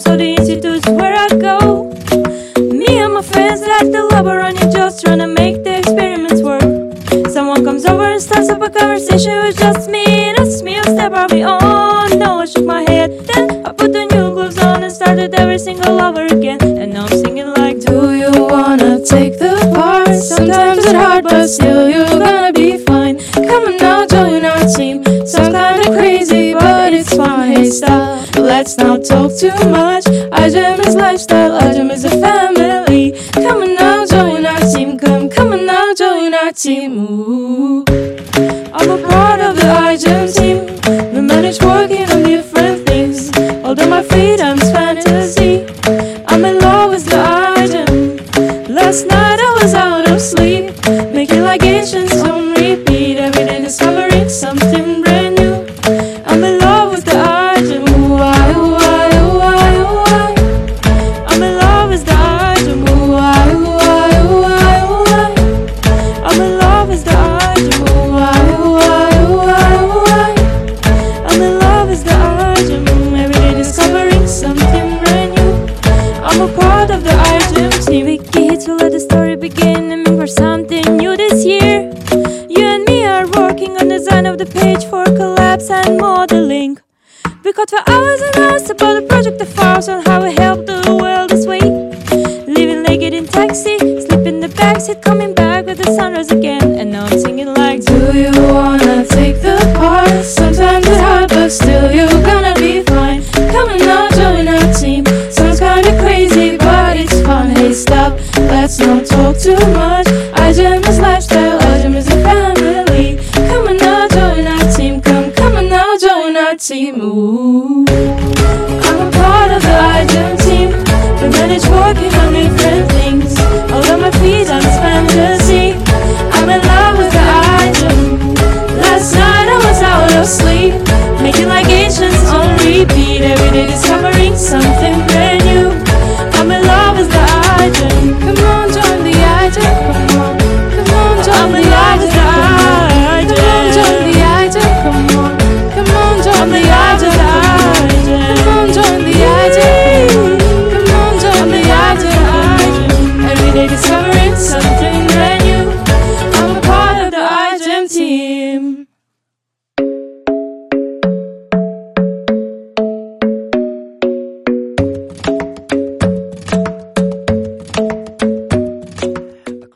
so the institute's where I go. Me and my friends like the lava running, just trying to make the experiments work. Someone comes over and starts up a conversation with just me, and that's me a step I'll on. No, I shook my head, then I put the new gloves on and started every single lover again. And now I'm singing like, Do you wanna take the part? Sometimes it's hard, but still you're gonna be fine. Come on now, join our team. Sometimes it's crazy, but it's fine. Hey, stop. Let's not talk too much. iGEM is lifestyle, iGEM is a family. Come on now, join our team. Come, come on now, join our team. Ooh. I'm a part of the iGEM team. We manage working on different things. Although my freedom's fantasy, the story begin. For something new this year. You and me are working on the design of the page for collabs and modeling. We got for hours and hours about the project of ours and how we help the world this way. Living naked in taxi, sleep in the backseat, coming back with the sunrise again. And now I'm singing like, Do you wanna take the part? Sometimes it's hard, but still stop, let's not talk too much. iGEM is lifestyle,